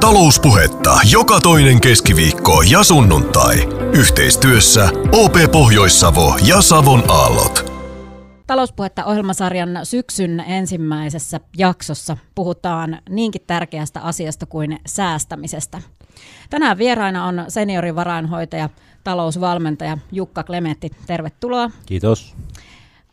Talouspuhetta joka toinen keskiviikko ja sunnuntai. Yhteistyössä OP Pohjois-Savo ja Savon Aallot. Talouspuhetta ohjelmasarjan syksyn ensimmäisessä jaksossa puhutaan niinkin tärkeästä asiasta kuin säästämisestä. Tänään vieraina on seniorivarainhoitaja, talousvalmentaja Jukka Klementti. Tervetuloa. Kiitos.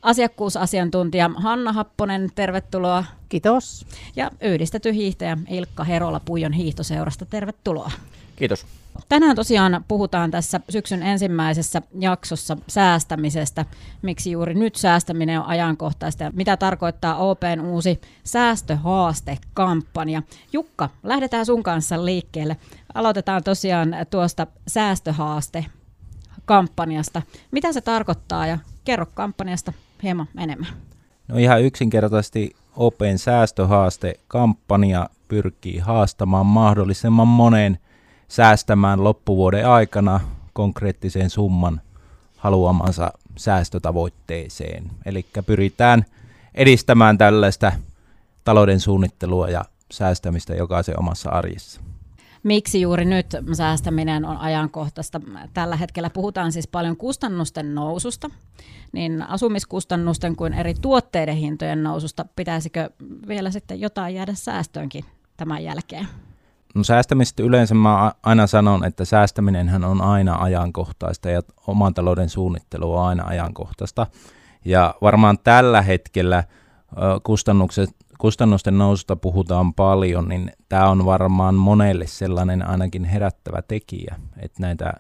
Asiakkuusasiantuntija Hanna Happonen, tervetuloa. Kiitos. Ja yhdistetty hiihtäjä Ilkka Herola Puijon hiihtoseurasta, tervetuloa. Kiitos. Tänään tosiaan puhutaan tässä syksyn ensimmäisessä jaksossa säästämisestä. Miksi juuri nyt säästäminen on ajankohtaista ja mitä tarkoittaa OPn uusi säästöhaastekampanja. Jukka, lähdetään sun kanssa liikkeelle. Aloitetaan tosiaan tuosta säästöhaaste-kampanjasta. Mitä se tarkoittaa ja kerro kampanjasta hieman enemmän. No ihan yksinkertaisesti Open säästöhaaste-kampanja pyrkii haastamaan mahdollisimman monen säästämään loppuvuoden aikana konkreettisen summan haluamansa säästötavoitteeseen. Eli pyritään edistämään tällaista talouden suunnittelua ja säästämistä jokaisen omassa arjessa miksi juuri nyt säästäminen on ajankohtaista. Tällä hetkellä puhutaan siis paljon kustannusten noususta, niin asumiskustannusten kuin eri tuotteiden hintojen noususta. Pitäisikö vielä sitten jotain jäädä säästöönkin tämän jälkeen? No säästämistä yleensä mä aina sanon, että säästäminenhän on aina ajankohtaista ja oman talouden suunnittelu on aina ajankohtaista. Ja varmaan tällä hetkellä kustannukset kustannusten noususta puhutaan paljon, niin tämä on varmaan monelle sellainen ainakin herättävä tekijä, että näitä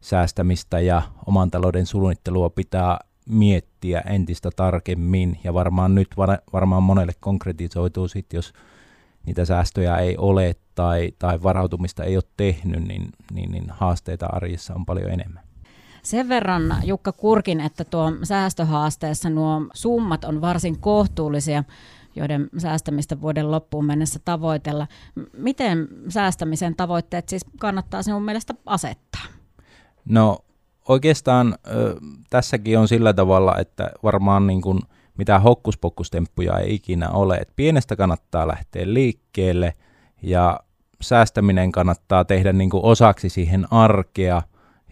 säästämistä ja oman talouden suunnittelua pitää miettiä entistä tarkemmin ja varmaan nyt var, varmaan monelle konkretisoituu sitten, jos niitä säästöjä ei ole tai, tai varautumista ei ole tehnyt, niin, niin, niin haasteita arjessa on paljon enemmän. Sen verran Jukka Kurkin, että tuo säästöhaasteessa nuo summat on varsin kohtuullisia joiden säästämistä vuoden loppuun mennessä tavoitella. Miten säästämisen tavoitteet siis kannattaa sinun mielestä asettaa? No oikeastaan ö, tässäkin on sillä tavalla, että varmaan niin kuin mitään hokkuspokkustemppuja ei ikinä ole. Et pienestä kannattaa lähteä liikkeelle ja säästäminen kannattaa tehdä niin kuin osaksi siihen arkea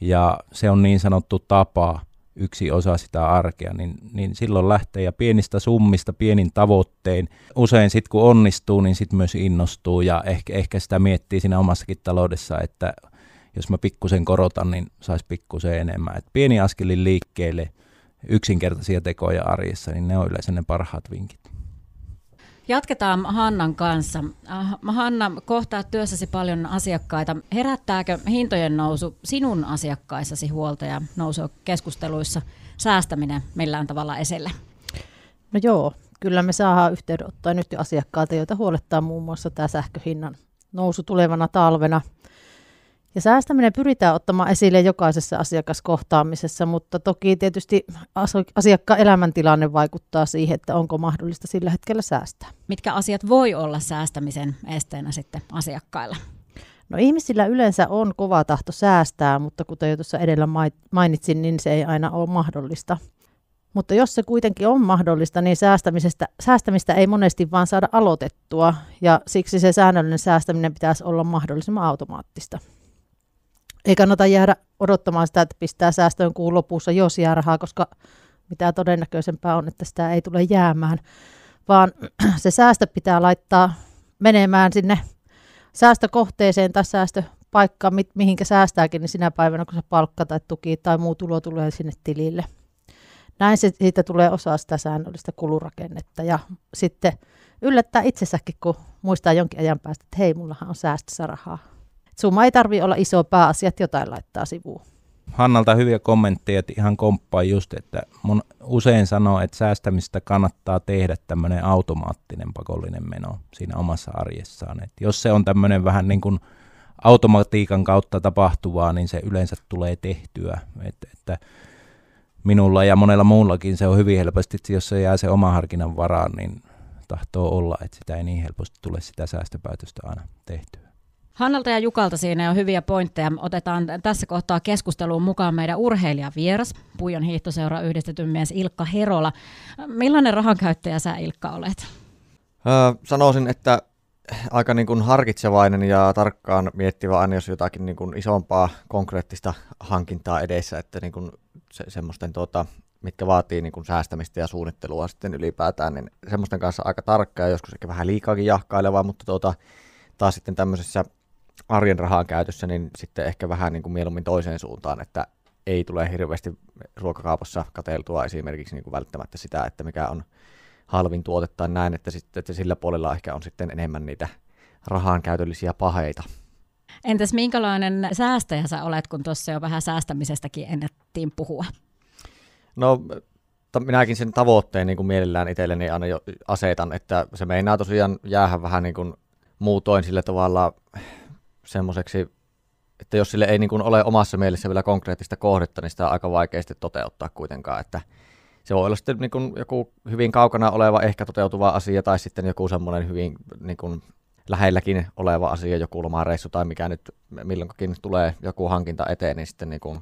ja se on niin sanottu tapa yksi osa sitä arkea, niin, niin silloin lähtee ja pienistä summista, pienin tavoittein. Usein sitten kun onnistuu, niin sitten myös innostuu ja ehkä, ehkä sitä miettii siinä omassakin taloudessa, että jos mä pikkusen korotan, niin saisi pikkusen enemmän. Et pieni askelin liikkeelle, yksinkertaisia tekoja arjessa, niin ne on yleensä ne parhaat vinkit. Jatketaan Hannan kanssa. Äh, Hanna, kohtaa työssäsi paljon asiakkaita. Herättääkö hintojen nousu sinun asiakkaissasi huolta ja nousu keskusteluissa säästäminen millään tavalla esille? No joo, kyllä me saadaan yhteydenottoja nyt jo joita huolettaa muun muassa tämä sähköhinnan nousu tulevana talvena – ja säästäminen pyritään ottamaan esille jokaisessa asiakaskohtaamisessa, mutta toki tietysti asiakkaan elämäntilanne vaikuttaa siihen, että onko mahdollista sillä hetkellä säästää. Mitkä asiat voi olla säästämisen esteenä sitten asiakkailla? No ihmisillä yleensä on kova tahto säästää, mutta kuten jo tuossa edellä mainitsin, niin se ei aina ole mahdollista. Mutta jos se kuitenkin on mahdollista, niin säästämisestä, säästämistä ei monesti vaan saada aloitettua, ja siksi se säännöllinen säästäminen pitäisi olla mahdollisimman automaattista. Ei kannata jäädä odottamaan sitä, että pistää säästöön kuun lopussa, jos jää rahaa, koska mitä todennäköisempää on, että sitä ei tule jäämään, vaan se säästö pitää laittaa menemään sinne säästökohteeseen tai säästöpaikkaan, mi- mihinkä säästääkin, niin sinä päivänä, kun se palkka tai tuki tai muu tulo tulee sinne tilille. Näin se, siitä tulee osa sitä säännöllistä kulurakennetta ja sitten yllättää itsessäkin, kun muistaa jonkin ajan päästä, että hei, mullahan on säästössä rahaa. Summa ei tarvi olla iso pääasiat, jotain laittaa sivuun. Hannalta hyviä kommentteja, että ihan komppaa just, että mun usein sanoo, että säästämistä kannattaa tehdä tämmöinen automaattinen pakollinen meno siinä omassa arjessaan. Et jos se on tämmöinen vähän niin kuin automatiikan kautta tapahtuvaa, niin se yleensä tulee tehtyä. Et, että minulla ja monella muullakin se on hyvin helposti, että jos se jää se oma harkinnan varaan, niin tahtoo olla, että sitä ei niin helposti tule sitä säästöpäätöstä aina tehtyä. Hannalta ja Jukalta siinä on hyviä pointteja. Otetaan tässä kohtaa keskusteluun mukaan meidän urheilijavieras, Puijon hiihtoseura yhdistetyn mies Ilkka Herola. Millainen rahankäyttäjä sä Ilkka olet? Öö, sanoisin, että aika niin kuin harkitsevainen ja tarkkaan miettivä aina, jos jotakin niin kuin isompaa konkreettista hankintaa edessä, että niin kuin se, semmoisten tuota, mitkä vaatii niin kuin säästämistä ja suunnittelua sitten ylipäätään, niin semmoisten kanssa aika tarkkaa ja joskus ehkä vähän liikaakin jahkailevaa, mutta tuota, taas sitten tämmöisessä arjen rahan käytössä, niin sitten ehkä vähän niin kuin mieluummin toiseen suuntaan, että ei tule hirveästi ruokakaupassa kateltua esimerkiksi niin kuin välttämättä sitä, että mikä on halvin tuote tai näin, että, sitten, että sillä puolella ehkä on sitten enemmän niitä rahaan käytöllisiä paheita. Entäs minkälainen säästäjä sä olet, kun tuossa jo vähän säästämisestäkin ennettiin puhua? No minäkin sen tavoitteen niin kuin mielellään itselleni aina jo asetan, että se meinaa tosiaan jäädä vähän niin kuin muutoin sillä tavalla semmoiseksi, että jos sille ei niin kuin ole omassa mielessä vielä konkreettista kohdetta, niin sitä on aika vaikea sitten toteuttaa kuitenkaan, että se voi olla sitten niin kuin joku hyvin kaukana oleva ehkä toteutuva asia tai sitten joku semmoinen hyvin niin kuin lähelläkin oleva asia, joku lomareissu tai mikä nyt milloinkin tulee joku hankinta eteen, niin sitten niin kuin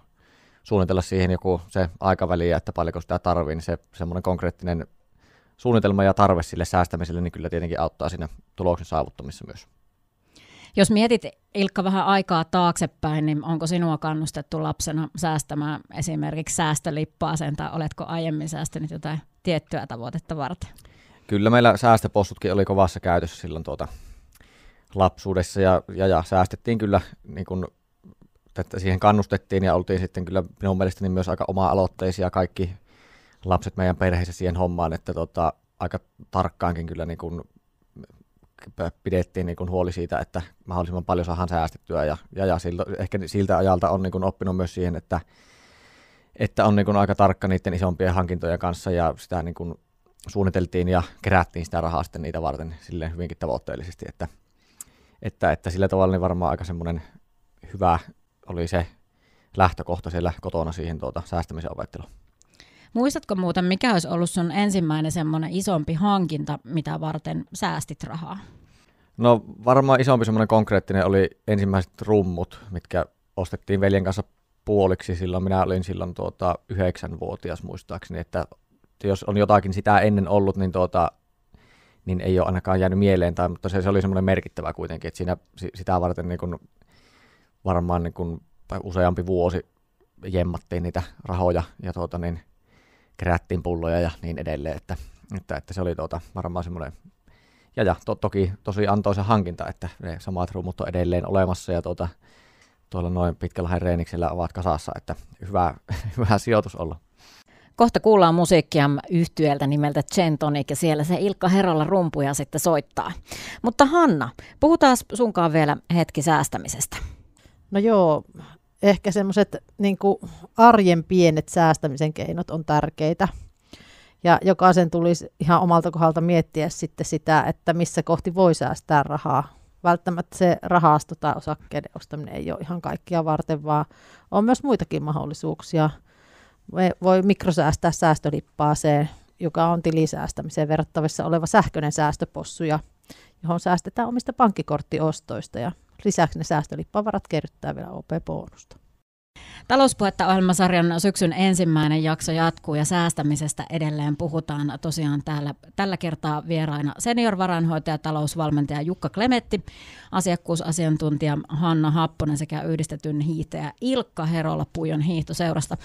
suunnitella siihen joku se aikaväli, että paljonko sitä tarvii, niin se semmoinen konkreettinen suunnitelma ja tarve sille säästämiselle, niin kyllä tietenkin auttaa siinä tuloksen saavuttamissa myös. Jos mietit Ilkka vähän aikaa taaksepäin, niin onko sinua kannustettu lapsena säästämään esimerkiksi säästölippaa tai oletko aiemmin säästänyt jotain tiettyä tavoitetta varten? Kyllä meillä säästöpossutkin oli kovassa käytössä silloin tuota lapsuudessa ja, ja, ja säästettiin kyllä niin kuin että siihen kannustettiin ja oltiin sitten kyllä minun mielestäni myös aika oma-aloitteisia kaikki lapset meidän perheessä siihen hommaan, että tota, aika tarkkaankin kyllä niin kuin pidettiin niin kuin huoli siitä, että mahdollisimman paljon saadaan säästettyä ja, ja, ja siltä, ehkä siltä ajalta on niin kuin oppinut myös siihen, että, että on niin kuin aika tarkka niiden isompien hankintojen kanssa ja sitä niin kuin suunniteltiin ja kerättiin sitä rahaa sitten niitä varten silleen hyvinkin tavoitteellisesti, että, että, että sillä tavalla niin varmaan aika semmoinen hyvä oli se lähtökohta siellä kotona siihen tuota, säästämisen opetteluun. Muistatko muuten, mikä olisi ollut sun ensimmäinen semmoinen isompi hankinta, mitä varten säästit rahaa? No varmaan isompi semmoinen konkreettinen oli ensimmäiset rummut, mitkä ostettiin veljen kanssa puoliksi. Silloin minä olin silloin tuota, yhdeksänvuotias muistaakseni, että jos on jotakin sitä ennen ollut, niin, tuota, niin ei ole ainakaan jäänyt mieleen, tai, mutta se, se oli semmoinen merkittävä kuitenkin, että siinä, sitä varten niin kun varmaan niin kuin, tai useampi vuosi jemmattiin niitä rahoja ja tuota, niin, kerättiin pulloja ja niin edelleen, että, että, että se oli tuota, varmaan semmoinen ja, ja to, toki tosi antoisa hankinta, että ne samat rummut on edelleen olemassa ja tuota, tuolla noin pitkällä reeniksellä ovat kasassa, että hyvä, hyvä sijoitus olla. Kohta kuullaan musiikkia yhtyeltä nimeltä Gentonic ja siellä se Ilkka Herolla rumpuja sitten soittaa. Mutta Hanna, puhutaan sunkaan vielä hetki säästämisestä. No joo, ehkä semmoiset niin arjen pienet säästämisen keinot on tärkeitä. Ja jokaisen tulisi ihan omalta kohdalta miettiä sitten sitä, että missä kohti voi säästää rahaa. Välttämättä se rahasto tai osakkeiden ostaminen ei ole ihan kaikkia varten, vaan on myös muitakin mahdollisuuksia. Voi mikrosäästää säästölippaaseen, joka on tilisäästämiseen verrattavissa oleva sähköinen säästöpossu, johon säästetään omista pankkikorttiostoista. Ja Lisäksi ne säästölippavarat kerryttää vielä OP-bonusta. Talouspuhetta ohjelmasarjan syksyn ensimmäinen jakso jatkuu ja säästämisestä edelleen puhutaan tosiaan täällä, tällä kertaa vieraina seniorvarainhoitaja talousvalmentaja Jukka Klemetti, asiakkuusasiantuntija Hanna Happonen sekä yhdistetyn hiihtäjä Ilkka Herola Pujon hiihtoseurasta.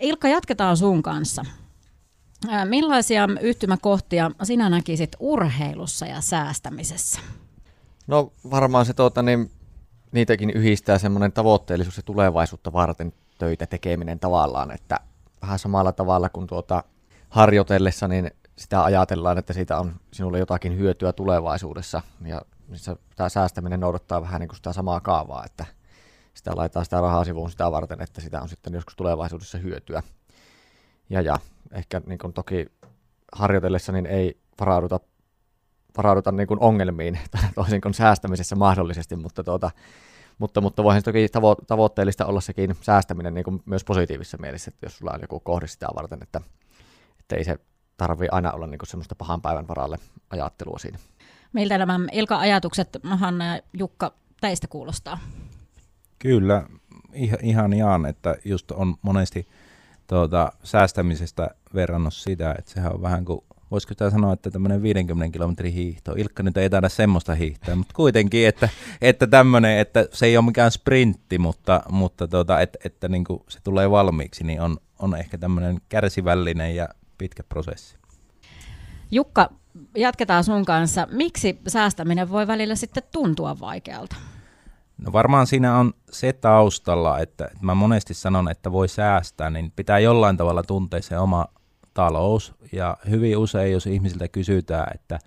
Ilkka, jatketaan sun kanssa. Millaisia yhtymäkohtia sinä näkisit urheilussa ja säästämisessä? No varmaan se tuota, niin, niitäkin yhdistää semmoinen tavoitteellisuus ja tulevaisuutta varten töitä tekeminen tavallaan, että vähän samalla tavalla kuin tuota, harjoitellessa, niin sitä ajatellaan, että siitä on sinulle jotakin hyötyä tulevaisuudessa. Ja tämä säästäminen noudattaa vähän niin kuin sitä samaa kaavaa, että sitä laitetaan sitä rahaa sivuun sitä varten, että sitä on sitten joskus tulevaisuudessa hyötyä. Ja, ja ehkä niin kuin toki harjoitellessa niin ei varauduta varauduta niin kuin ongelmiin, toisin kuin säästämisessä mahdollisesti, mutta, tuota, mutta, mutta voihan se toki tavo- tavoitteellista olla sekin säästäminen niin kuin myös positiivisessa mielessä, että jos sulla on joku kohde sitä varten, että, että ei se tarvitse aina olla niin kuin semmoista pahan päivän varalle ajattelua siinä. Miltä nämä Ilka-ajatukset, Hanna ja Jukka, teistä kuulostaa? Kyllä, ihan, ihan jaan, että just on monesti tuota, säästämisestä verrannut sitä, että sehän on vähän kuin voisiko sitä sanoa, että tämmöinen 50 kilometrin hiihto. Ilkka nyt ei taida semmoista hiihtoa, mutta kuitenkin, että, että tämmöinen, että se ei ole mikään sprintti, mutta, mutta tuota, että, että niin kuin se tulee valmiiksi, niin on, on ehkä tämmöinen kärsivällinen ja pitkä prosessi. Jukka, jatketaan sun kanssa. Miksi säästäminen voi välillä sitten tuntua vaikealta? No varmaan siinä on se taustalla, että, että mä monesti sanon, että voi säästää, niin pitää jollain tavalla tuntea se oma talous. Ja hyvin usein, jos ihmisiltä kysytään, että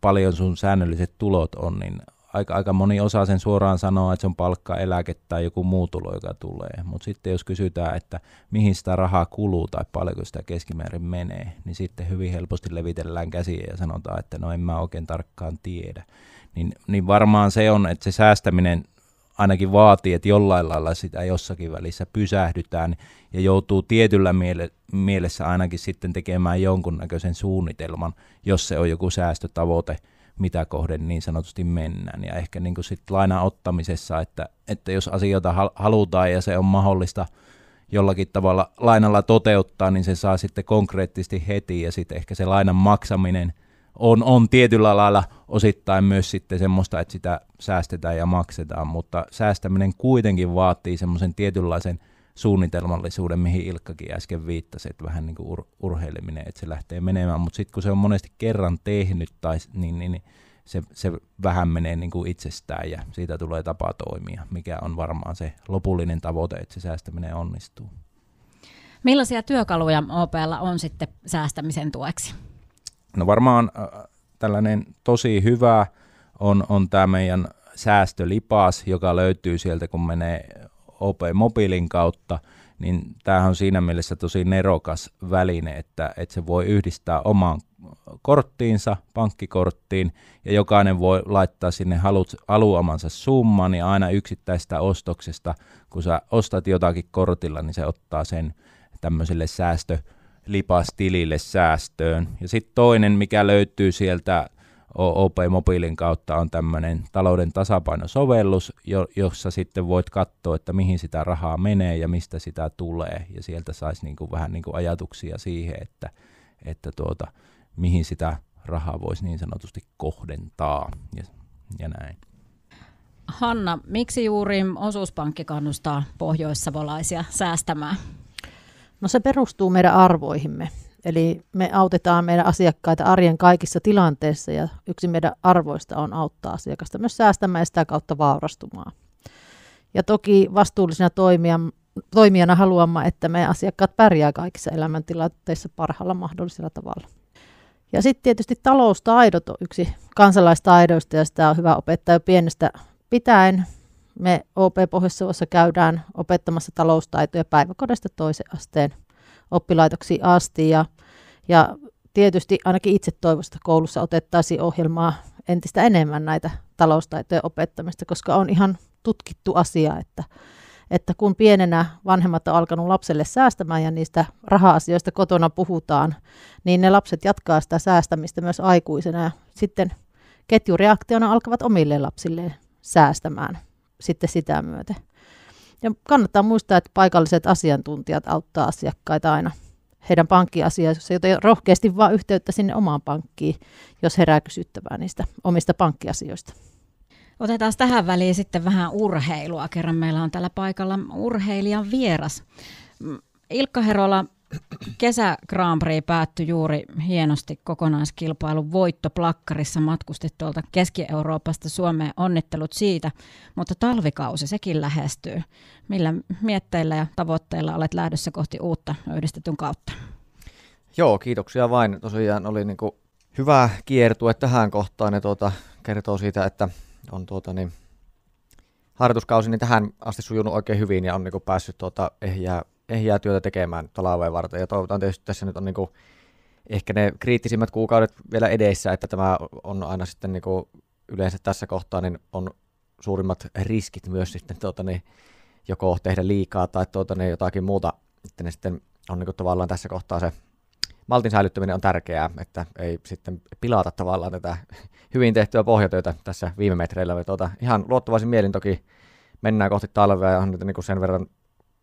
paljon sun säännölliset tulot on, niin aika, aika moni osaa sen suoraan sanoa, että se on palkka, eläke tai joku muu tulo, joka tulee. Mutta sitten jos kysytään, että mihin sitä rahaa kuluu tai paljonko sitä keskimäärin menee, niin sitten hyvin helposti levitellään käsiä ja sanotaan, että no en mä oikein tarkkaan tiedä. Niin, niin varmaan se on, että se säästäminen ainakin vaatii, että jollain lailla sitä jossakin välissä pysähdytään ja joutuu tietyllä miele- mielessä ainakin sitten tekemään jonkunnäköisen suunnitelman, jos se on joku säästötavoite, mitä kohden niin sanotusti mennään. Ja ehkä niin kuin sit lainan ottamisessa, että, että jos asioita halutaan ja se on mahdollista jollakin tavalla lainalla toteuttaa, niin se saa sitten konkreettisesti heti ja sitten ehkä se lainan maksaminen – on, on tietyllä lailla osittain myös sitten semmoista, että sitä säästetään ja maksetaan, mutta säästäminen kuitenkin vaatii semmoisen tietynlaisen suunnitelmallisuuden, mihin Ilkkakin äsken viittasi, että vähän niin kuin ur- urheileminen, että se lähtee menemään, mutta sitten kun se on monesti kerran tehnyt, tai, niin, niin, niin se, se vähän menee niin kuin itsestään ja siitä tulee tapa toimia, mikä on varmaan se lopullinen tavoite, että se säästäminen onnistuu. Millaisia työkaluja OPlla on sitten säästämisen tueksi? No varmaan äh, tällainen tosi hyvä on, on tämä meidän säästölipas, joka löytyy sieltä, kun menee OP Mobiilin kautta, niin tämähän on siinä mielessä tosi nerokas väline, että, että se voi yhdistää omaan korttiinsa, pankkikorttiin, ja jokainen voi laittaa sinne haluamansa summan, ja aina yksittäistä ostoksesta, kun sä ostat jotakin kortilla, niin se ottaa sen tämmöiselle säästö lipastilille säästöön. Ja sitten toinen, mikä löytyy sieltä OP Mobiilin kautta, on tämmöinen talouden tasapainosovellus, jo, jossa sitten voit katsoa, että mihin sitä rahaa menee ja mistä sitä tulee. Ja sieltä saisi niinku vähän niinku ajatuksia siihen, että, että tuota, mihin sitä rahaa voisi niin sanotusti kohdentaa ja, ja näin. Hanna, miksi juuri osuuspankki kannustaa pohjoissavolaisia säästämään? No se perustuu meidän arvoihimme. Eli me autetaan meidän asiakkaita arjen kaikissa tilanteissa ja yksi meidän arvoista on auttaa asiakasta myös säästämään ja sitä kautta vaurastumaan. Ja toki vastuullisena toimijana, toimijana haluamme, että meidän asiakkaat pärjää kaikissa elämäntilanteissa parhaalla mahdollisella tavalla. Ja sitten tietysti taloustaidot on yksi kansalaistaidoista ja sitä on hyvä opettaa jo pienestä pitäen. Me OP Pohjois-Savossa käydään opettamassa taloustaitoja päiväkodista toisen asteen oppilaitoksiin asti ja, ja tietysti ainakin itse toivosta koulussa otettaisiin ohjelmaa entistä enemmän näitä taloustaitojen opettamista, koska on ihan tutkittu asia, että, että kun pienenä vanhemmat on alkanut lapselle säästämään ja niistä raha-asioista kotona puhutaan, niin ne lapset jatkaa sitä säästämistä myös aikuisena ja sitten ketjureaktiona alkavat omille lapsilleen säästämään sitten sitä myöten. Ja kannattaa muistaa, että paikalliset asiantuntijat auttaa asiakkaita aina heidän pankkiasioissa, joten rohkeasti vaan yhteyttä sinne omaan pankkiin, jos herää kysyttävää niistä omista pankkiasioista. Otetaan tähän väliin sitten vähän urheilua. Kerran meillä on tällä paikalla urheilijan vieras. Ilkka Herola, Kesä Grand Prix päättyi juuri hienosti kokonaiskilpailun voittoplakkarissa. Matkustit tuolta Keski-Euroopasta Suomeen. Onnittelut siitä, mutta talvikausi sekin lähestyy. Millä mietteillä ja tavoitteilla olet lähdössä kohti uutta yhdistetyn kautta? Joo, kiitoksia vain. Tosiaan oli niin hyvä kiertue tähän kohtaan ja tuota, kertoo siitä, että on tuota, niin, harjoituskausi niin tähän asti sujunut oikein hyvin ja on niin päässyt tuota, ehjää ehjää työtä tekemään talveen varten. Ja toivotaan tietysti tässä nyt on niin kuin ehkä ne kriittisimmät kuukaudet vielä edessä, että tämä on aina sitten niin kuin yleensä tässä kohtaa niin on suurimmat riskit myös sitten tuota, niin joko tehdä liikaa tai tuota, niin jotakin muuta, että ne sitten on niin kuin tavallaan tässä kohtaa se maltin säilyttäminen on tärkeää, että ei sitten pilata tavallaan tätä hyvin tehtyä pohjatyötä tässä viime metreillä. Tuota, ihan luottavaisin mielin toki mennään kohti talvea ja on nyt niin kuin sen verran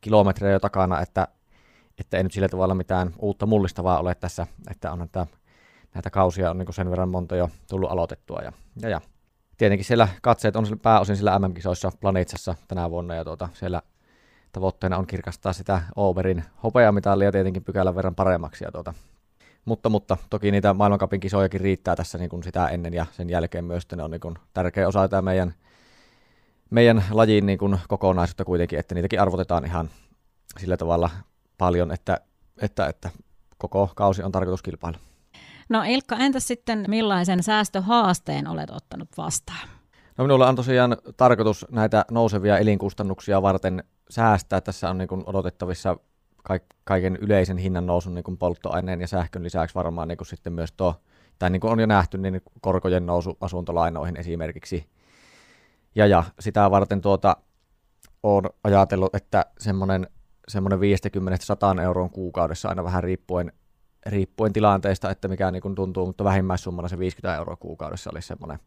kilometrejä jo takana, että, että ei nyt sillä tavalla mitään uutta mullistavaa ole tässä, että on tämä näitä kausia on niin sen verran monta jo tullut aloitettua. Ja, ja, ja. Tietenkin siellä katseet on pääosin sillä MM-kisoissa Planitsassa tänä vuonna ja tuota, siellä tavoitteena on kirkastaa sitä Overin hopeamitalia tietenkin pykälän verran paremmaksi. Ja tuota, mutta, mutta toki niitä maailmankapin kisojakin riittää tässä niin kuin sitä ennen ja sen jälkeen myös, ne on niin kuin tärkeä osa tämä meidän, meidän lajin niin kuin kokonaisuutta kuitenkin, että niitäkin arvotetaan ihan sillä tavalla paljon, että, että, että koko kausi on tarkoitus kilpailla. No Ilkka, entä sitten millaisen säästöhaasteen olet ottanut vastaan? No minulla on tosiaan tarkoitus näitä nousevia elinkustannuksia varten säästää. Tässä on niin kuin odotettavissa kaiken yleisen hinnan nousun niin kuin polttoaineen ja sähkön lisäksi varmaan niin kuin sitten myös tuo, tai niin kuin on jo nähty, niin korkojen nousu asuntolainoihin esimerkiksi. Ja, ja sitä varten tuota, olen ajatellut, että semmoinen, semmoinen 50-100 euroon kuukaudessa aina vähän riippuen, riippuen tilanteesta, että mikä niin kuin tuntuu, mutta vähimmäissummana se 50 euroa kuukaudessa olisi semmoinen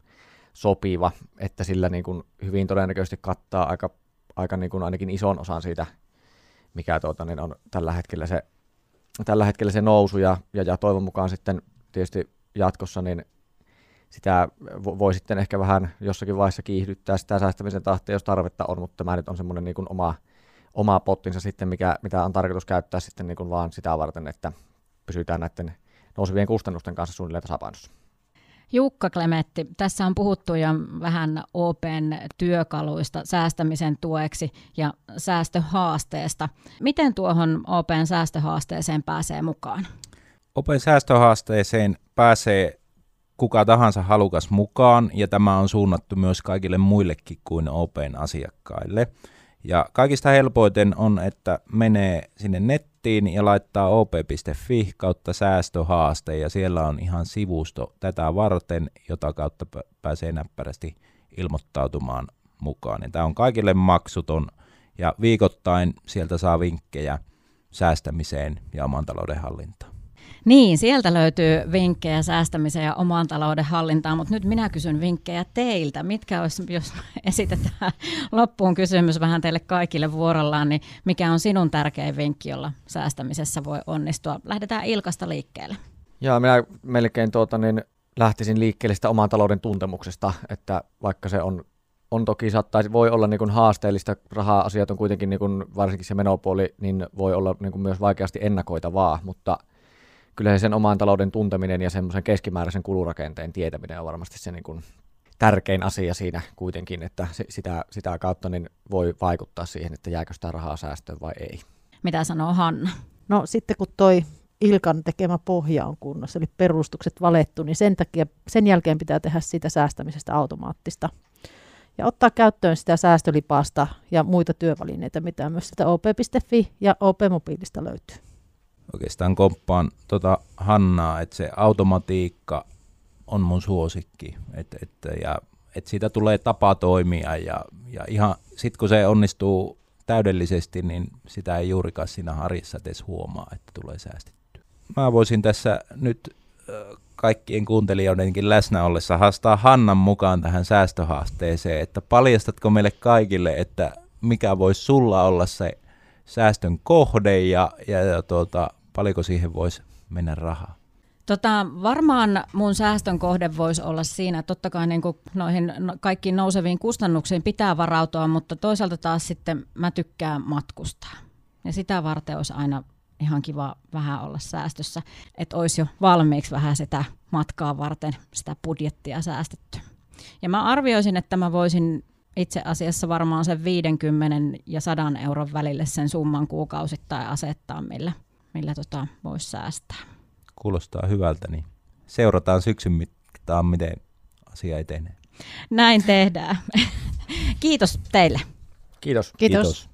sopiva, että sillä niin kuin hyvin todennäköisesti kattaa aika, aika niin kuin ainakin ison osan siitä mikä tuota, niin on tällä hetkellä se, tällä hetkellä se nousu. Ja, ja, ja toivon mukaan sitten tietysti jatkossa niin sitä voi sitten ehkä vähän jossakin vaiheessa kiihdyttää sitä säästämisen tahtia, jos tarvetta on, mutta tämä nyt on semmoinen niin oma, oma pottinsa sitten, mikä, mitä on tarkoitus käyttää sitten niin kuin vaan sitä varten, että pysytään näiden nousevien kustannusten kanssa suunnilleen tasapainossa. Jukka Klemetti, tässä on puhuttu jo vähän Open työkaluista säästämisen tueksi ja säästöhaasteesta. Miten tuohon Open säästöhaasteeseen pääsee mukaan? Open säästöhaasteeseen pääsee kuka tahansa halukas mukaan, ja tämä on suunnattu myös kaikille muillekin kuin Open asiakkaille. Ja kaikista helpoiten on, että menee sinne nettiin ja laittaa op.fi kautta säästöhaaste ja siellä on ihan sivusto tätä varten, jota kautta pääsee näppärästi ilmoittautumaan mukaan. Ja tämä on kaikille maksuton ja viikoittain sieltä saa vinkkejä säästämiseen ja oman talouden hallintaan. Niin, sieltä löytyy vinkkejä säästämiseen ja oman talouden hallintaan, mutta nyt minä kysyn vinkkejä teiltä. Mitkä olisi, jos esitetään loppuun kysymys vähän teille kaikille vuorollaan, niin mikä on sinun tärkein vinkki, jolla säästämisessä voi onnistua? Lähdetään Ilkasta liikkeelle. Joo, minä melkein tuota, niin lähtisin liikkeelle sitä oman talouden tuntemuksesta, että vaikka se on on toki saattaisi, voi olla niin kuin haasteellista, raha-asiat on kuitenkin niin kuin, varsinkin se menopuoli, niin voi olla niin kuin myös vaikeasti ennakoitavaa, mutta – kyllä sen oman talouden tunteminen ja semmoisen keskimääräisen kulurakenteen tietäminen on varmasti se niin kuin tärkein asia siinä kuitenkin, että sitä, sitä kautta niin voi vaikuttaa siihen, että jääkö sitä rahaa säästöön vai ei. Mitä sanoo Hanna? No sitten kun toi Ilkan tekemä pohja on kunnossa, eli perustukset valettu, niin sen, takia, sen jälkeen pitää tehdä sitä säästämisestä automaattista. Ja ottaa käyttöön sitä säästölipasta ja muita työvälineitä, mitä myös sitä op.fi ja op-mobiilista löytyy oikeastaan komppaan tota Hannaa, että se automatiikka on mun suosikki, että et, ja et siitä tulee tapa toimia ja, ja ihan sit kun se onnistuu täydellisesti, niin sitä ei juurikaan siinä harjassa edes huomaa, että tulee säästetty. Mä voisin tässä nyt kaikkien kuuntelijoidenkin läsnä ollessa haastaa Hannan mukaan tähän säästöhaasteeseen, että paljastatko meille kaikille, että mikä voisi sulla olla se säästön kohde ja, ja, ja tuota, paljonko siihen voisi mennä rahaa? Tota, varmaan mun säästön kohde voisi olla siinä, totta kai niin kuin noihin no, kaikkiin nouseviin kustannuksiin pitää varautua, mutta toisaalta taas sitten mä tykkään matkustaa. Ja sitä varten olisi aina ihan kiva vähän olla säästössä, että olisi jo valmiiksi vähän sitä matkaa varten sitä budjettia säästetty. Ja mä arvioisin, että mä voisin itse asiassa varmaan sen 50 ja 100 euron välille sen summan kuukausittain asettaa, millä, millä tota voisi säästää. Kuulostaa hyvältä, niin seurataan syksyn mittaan, miten asia etenee. Näin tehdään. Kiitos teille. Kiitos. Kiitos. Kiitos.